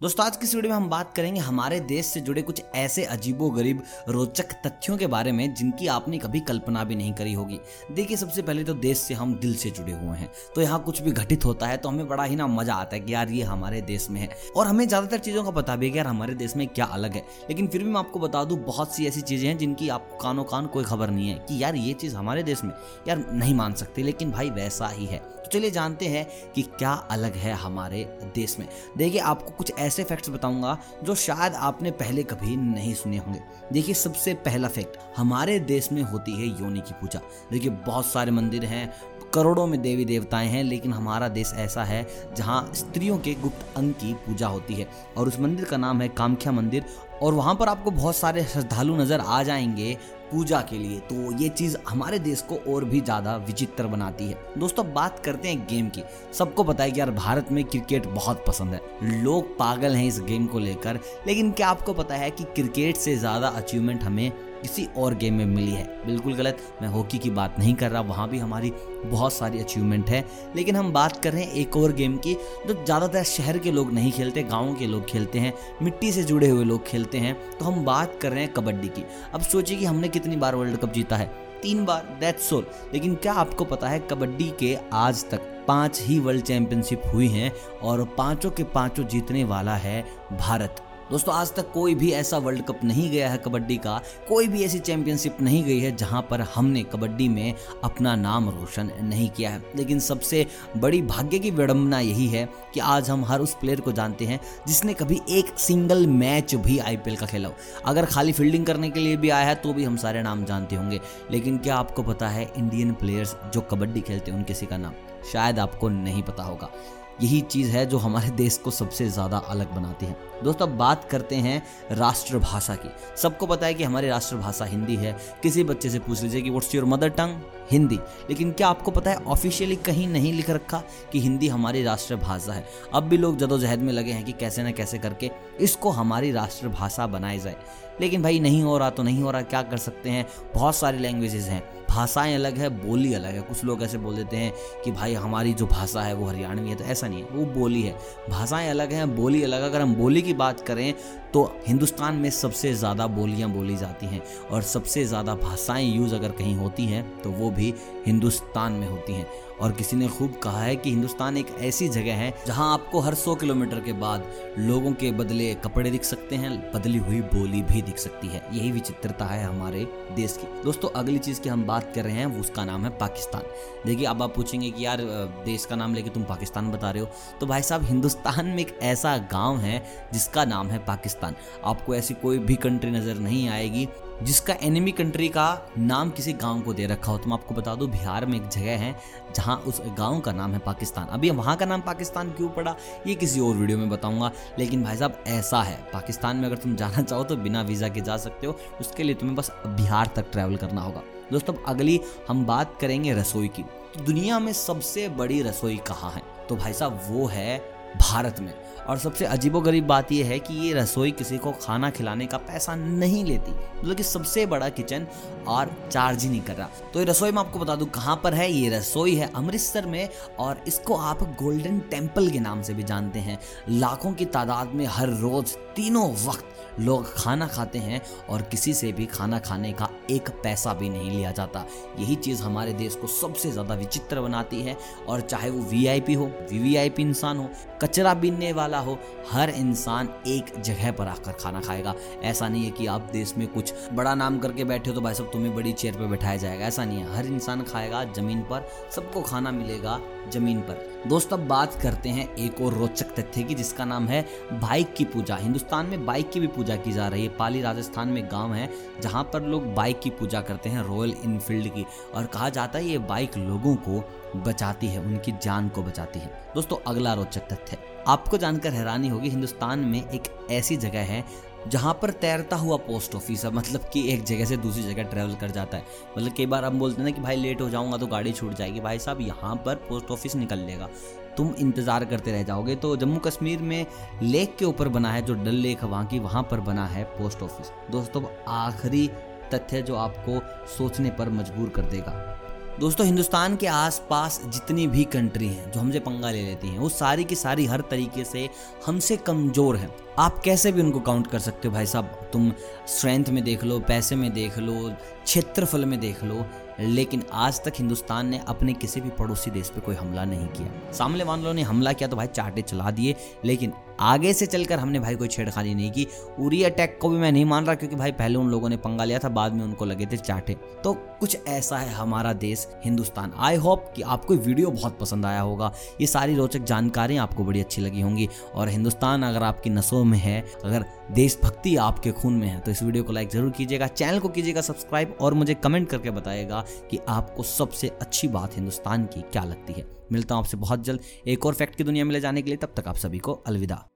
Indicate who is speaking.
Speaker 1: दोस्तों, आज की वीडियो में हम बात करेंगे हमारे देश से जुड़े कुछ ऐसे अजीबो गरीब रोचक तथ्यों के बारे में, जिनकी आपने कभी कल्पना भी नहीं करी होगी। देखिए, सबसे पहले तो देश से हम दिल से जुड़े हुए हैं। तो यहाँ कुछ भी घटित होता है तो हमें बड़ा ही ना मज़ा आता है कि यार, ये हमारे देश में है। और हमें ज़्यादातर चीज़ों का पता भी है यार, हमारे देश में क्या अलग है। लेकिन फिर भी मैं आपको बता दूँ, बहुत सी ऐसी चीज़ें हैं, जिनकी आपको कानो कान कोई खबर नहीं है कि यार, ये चीज़ हमारे देश में, यार, नहीं मान सकते। लेकिन भाई, वैसा ही है। तो चलिए जानते हैं कि क्या अलग है हमारे देश में। देखिए, आपको कुछ ऐसे फैक्ट्स बताऊँगा जो शायद आपने पहले कभी नहीं सुने होंगे। देखिए, सबसे पहला फैक्ट हमारे देश में होती है योनि की पूजा। देखिए, बहुत सारे मंदिर हैं, करोड़ों में देवी देवताएँ हैं, लेकिन हमारा देश ऐसा है जहाँ स्त्रियों के गुप्त अंग की पूजा होती है। और उस मंदिर का नाम है कामख्या मंदिर, और वहाँ पर आपको बहुत सारे श्रद्धालु नज़र आ जाएँगे पूजा के लिए। तो ये चीज़ हमारे देश को और भी ज़्यादा विचित्र बनाती है। दोस्तों, बात करते हैं गेम की। सबको पता है कि यार भारत में क्रिकेट बहुत पसंद है। लोग पागल हैं इस गेम को लेकर, लेकिन क्या आपको पता है कि क्रिकेट से ज़्यादा अचीवमेंट हमें किसी और गेम में मिली है। बिल्कुल गलत। मैं हॉकी की बात नहीं कर रहा, वहाँ भी हमारी बहुत सारी अचीवमेंट है। लेकिन हम बात कर रहे हैं एक और गेम की, जो ज़्यादातर शहर के लोग नहीं खेलते, गाँव के लोग खेलते हैं, मिट्टी से जुड़े हुए लोग खेलते हैं। तो हम बात कर रहे हैं कबड्डी की। अब सोचिए कि हमने कितनी बार वर्ल्ड कप जीता है। तीन बार दैट्स ऑल लेकिन क्या आपको पता है कबड्डी के आज तक पाँच ही वर्ल्ड चैंपियनशिप हुई हैं और पाँचों के पाँचों जीतने वाला है भारत। दोस्तों, आज तक कोई भी ऐसा वर्ल्ड कप नहीं गया है कबड्डी का। कोई भी ऐसी चैंपियनशिप नहीं गई है जहाँ पर हमने कबड्डी में अपना नाम रोशन नहीं किया है। लेकिन सबसे बड़ी भाग्य की विडंबना यही है कि आज हम हर उस प्लेयर को जानते हैं जिसने कभी एक सिंगल मैच भी आईपीएल का खेला हो। अगर खाली फील्डिंग करने के लिए भी आया है तो भी हम सारे नाम जानते होंगे। लेकिन क्या आपको पता है इंडियन प्लेयर्स जो कबड्डी खेलते हैं उन किसी का नाम शायद आपको नहीं पता होगा। यही चीज़ है जो हमारे देश को सबसे ज़्यादा अलग बनाती है। दोस्तों, अब बात करते हैं राष्ट्रभाषा की। सबको पता है कि हमारी राष्ट्रभाषा हिंदी है। किसी बच्चे से पूछ लीजिए कि what's your mother tongue Hindi. लेकिन क्या आपको पता है ऑफिशियली कहीं नहीं लिख रखा कि हिंदी हमारी राष्ट्रभाषा है। अब भी लोग जदोजहद में लगे हैं कि कैसे ना कैसे करके इसको हमारी राष्ट्रभाषा बनाई जाए। लेकिन भाई, नहीं हो रहा तो नहीं हो रहा, क्या कर सकते हैं? बहुत सारी लैंग्वेजेस हैं। भाषाएँ अलग है, बोली अलग है। कुछ लोग ऐसे बोल देते हैं कि, भाई, हमारी जो भाषा है वो हरियाणवी है। तो ऐसा नहीं है, वो बोली है। भाषाएँ अलग हैं, बोली अलग। अगर हम बोली की बात करें तो हिंदुस्तान में सबसे ज़्यादा बोलियाँ बोली जाती हैं और सबसे ज़्यादा भाषाएँ यूज़ अगर कहीं होती हैं तो वो भी हिंदुस्तान में होती हैं। और किसी ने खूब कहा है कि हिंदुस्तान एक ऐसी जगह है जहाँ आपको हर 100 किलोमीटर के बाद लोगों के बदले कपड़े दिख सकते हैं, बदली हुई बोली भी दिख सकती है। यही विचित्रता है हमारे देश की। दोस्तों, अगली चीज़ की हम बात कर रहे हैं उसका नाम है पाकिस्तान। देखिए, अब आप पूछेंगे कि यार देश का नाम लेके तुम पाकिस्तान बता रहे हो तो भाई साहब, हिंदुस्तान में एक ऐसा गाँव है जिसका नाम है पाकिस्तान। आपको ऐसी कोई भी कंट्री नज़र नहीं आएगी जिसका एनिमी कंट्री का नाम किसी गाँव को दे रखा हो। तो मैं आपको बता दूँ, बिहार में एक जगह है जहाँ उस गाँव का नाम है पाकिस्तान। अभी वहाँ का नाम पाकिस्तान क्यों पड़ा, ये किसी और वीडियो में बताऊँगा। लेकिन भाई साहब, ऐसा है। पाकिस्तान में अगर तुम जाना चाहो तो बिना वीज़ा के जा सकते हो। उसके लिए तुम्हें बस बिहार तक ट्रैवल करना होगा। दोस्तों अगली हम बात करेंगे रसोई की। दुनिया में सबसे बड़ी रसोई कहाँ है? तो भाई साहब, वो है भारत में। और सबसे अजीबोगरीब बात यह है कि ये रसोई किसी को खाना खिलाने का पैसा नहीं लेती मतलब कि सबसे बड़ा किचन और चार्ज ही नहीं कर रहा। तो ये रसोई मैं आपको बता दूँ कहाँ पर है? ये रसोई है अमृतसर में, और इसको आप गोल्डन टेंपल के नाम से भी जानते हैं। लाखों की तादाद में हर रोज तीनों वक्त लोग खाना खाते हैं और किसी से भी खाना खाने का एक पैसा भी नहीं लिया जाता। यही चीज़ हमारे देश को सबसे ज़्यादा विचित्र बनाती है और चाहे वो वीआईपी हो वीवीआईपी इंसान हो, कचरा बीनने वाला हो, हर इंसान एक जगह पर आकर खाना खाएगा। ऐसा नहीं है कि आप देश में कुछ बड़ा नाम करके बैठे हो तो भाई सब तुम्हें बड़ी चेयर पर बैठाया जाएगा। ऐसा नहीं है। हर इंसान खाएगा, ज़मीन पर सबको खाना मिलेगा, ज़मीन पर। दोस्त, अब बात करते हैं एक और रोचक तथ्य की जिसका नाम है भाई की पूजा। हिंदुस्तान में बाइक की भी पूजा की जा रही है। पाली राजस्थान में गाँव है, जहाँ पर लोग बाइक की पूजा करते हैं रॉयल इनफील्ड की। और कहा जाता है ये बाइक लोगों को बचाती है, उनकी जान को बचाती है। दोस्तों, अगला रोचक तथ्य। आपको जानकर हैरानी होगी, हिंदुस्तान में एक ऐसी जगह है, जहाँ पर तैरता हुआ पोस्ट ऑफ़िस है। मतलब कि एक जगह से दूसरी जगह ट्रैवल कर जाता है। मतलब कई बार हम बोलते हैं ना कि भाई लेट हो जाऊँगा तो गाड़ी छूट जाएगी। भाई साहब, यहाँ पर पोस्ट ऑफ़िस निकल लेगा। तुम इंतज़ार करते रह जाओगे। तो जम्मू कश्मीर में लेक के ऊपर बना है, जो डल लेक है, वहाँ की, वहाँ पर बना है पोस्ट ऑफ़िस। दोस्तों, आखिरी तथ्य जो आपको सोचने पर मजबूर कर देगा। दोस्तों, हिंदुस्तान के आसपास जितनी भी कंट्री हैं, जो हमसे पंगा ले लेती हैं, वो सारी की सारी हर तरीके से हमसे कमज़ोर हैं। आप कैसे भी उनको काउंट कर सकते हो भाई साहब? तुम स्ट्रेंथ में देख लो, पैसे में देख लो, क्षेत्रफल में देख लो लेकिन आज तक हिंदुस्तान ने अपने किसी भी पड़ोसी देश पे कोई हमला नहीं किया। सामने वालों ने हमला किया तो भाई चाटे चला दिए, लेकिन आगे से चलकर हमने भाई कोई छेड़खानी नहीं की। उरी अटैक को भी मैं नहीं मान रहा क्योंकि भाई पहले उन लोगों ने पंगा लिया था, बाद में उनको लगे थे चाटे। तो कुछ ऐसा है हमारा देश, हिंदुस्तान। आई होप कि आपको वीडियो बहुत पसंद आया होगा। ये सारी रोचक जानकारियाँ आपको बड़ी अच्छी लगी होंगी। और हिंदुस्तान अगर आपकी नसों में है, अगर देशभक्ति आपके खून में है तो इस वीडियो को लाइक ज़रूर कीजिएगा, चैनल को कीजिएगा सब्सक्राइब और मुझे कमेंट करके बताएगा कि आपको सबसे अच्छी बात हिंदुस्तान की क्या लगती है। मिलता हूँ आपसे बहुत जल्द। एक और फैक्ट की दुनिया में ले जाने के लिए तब तक आप सभी को अलविदा।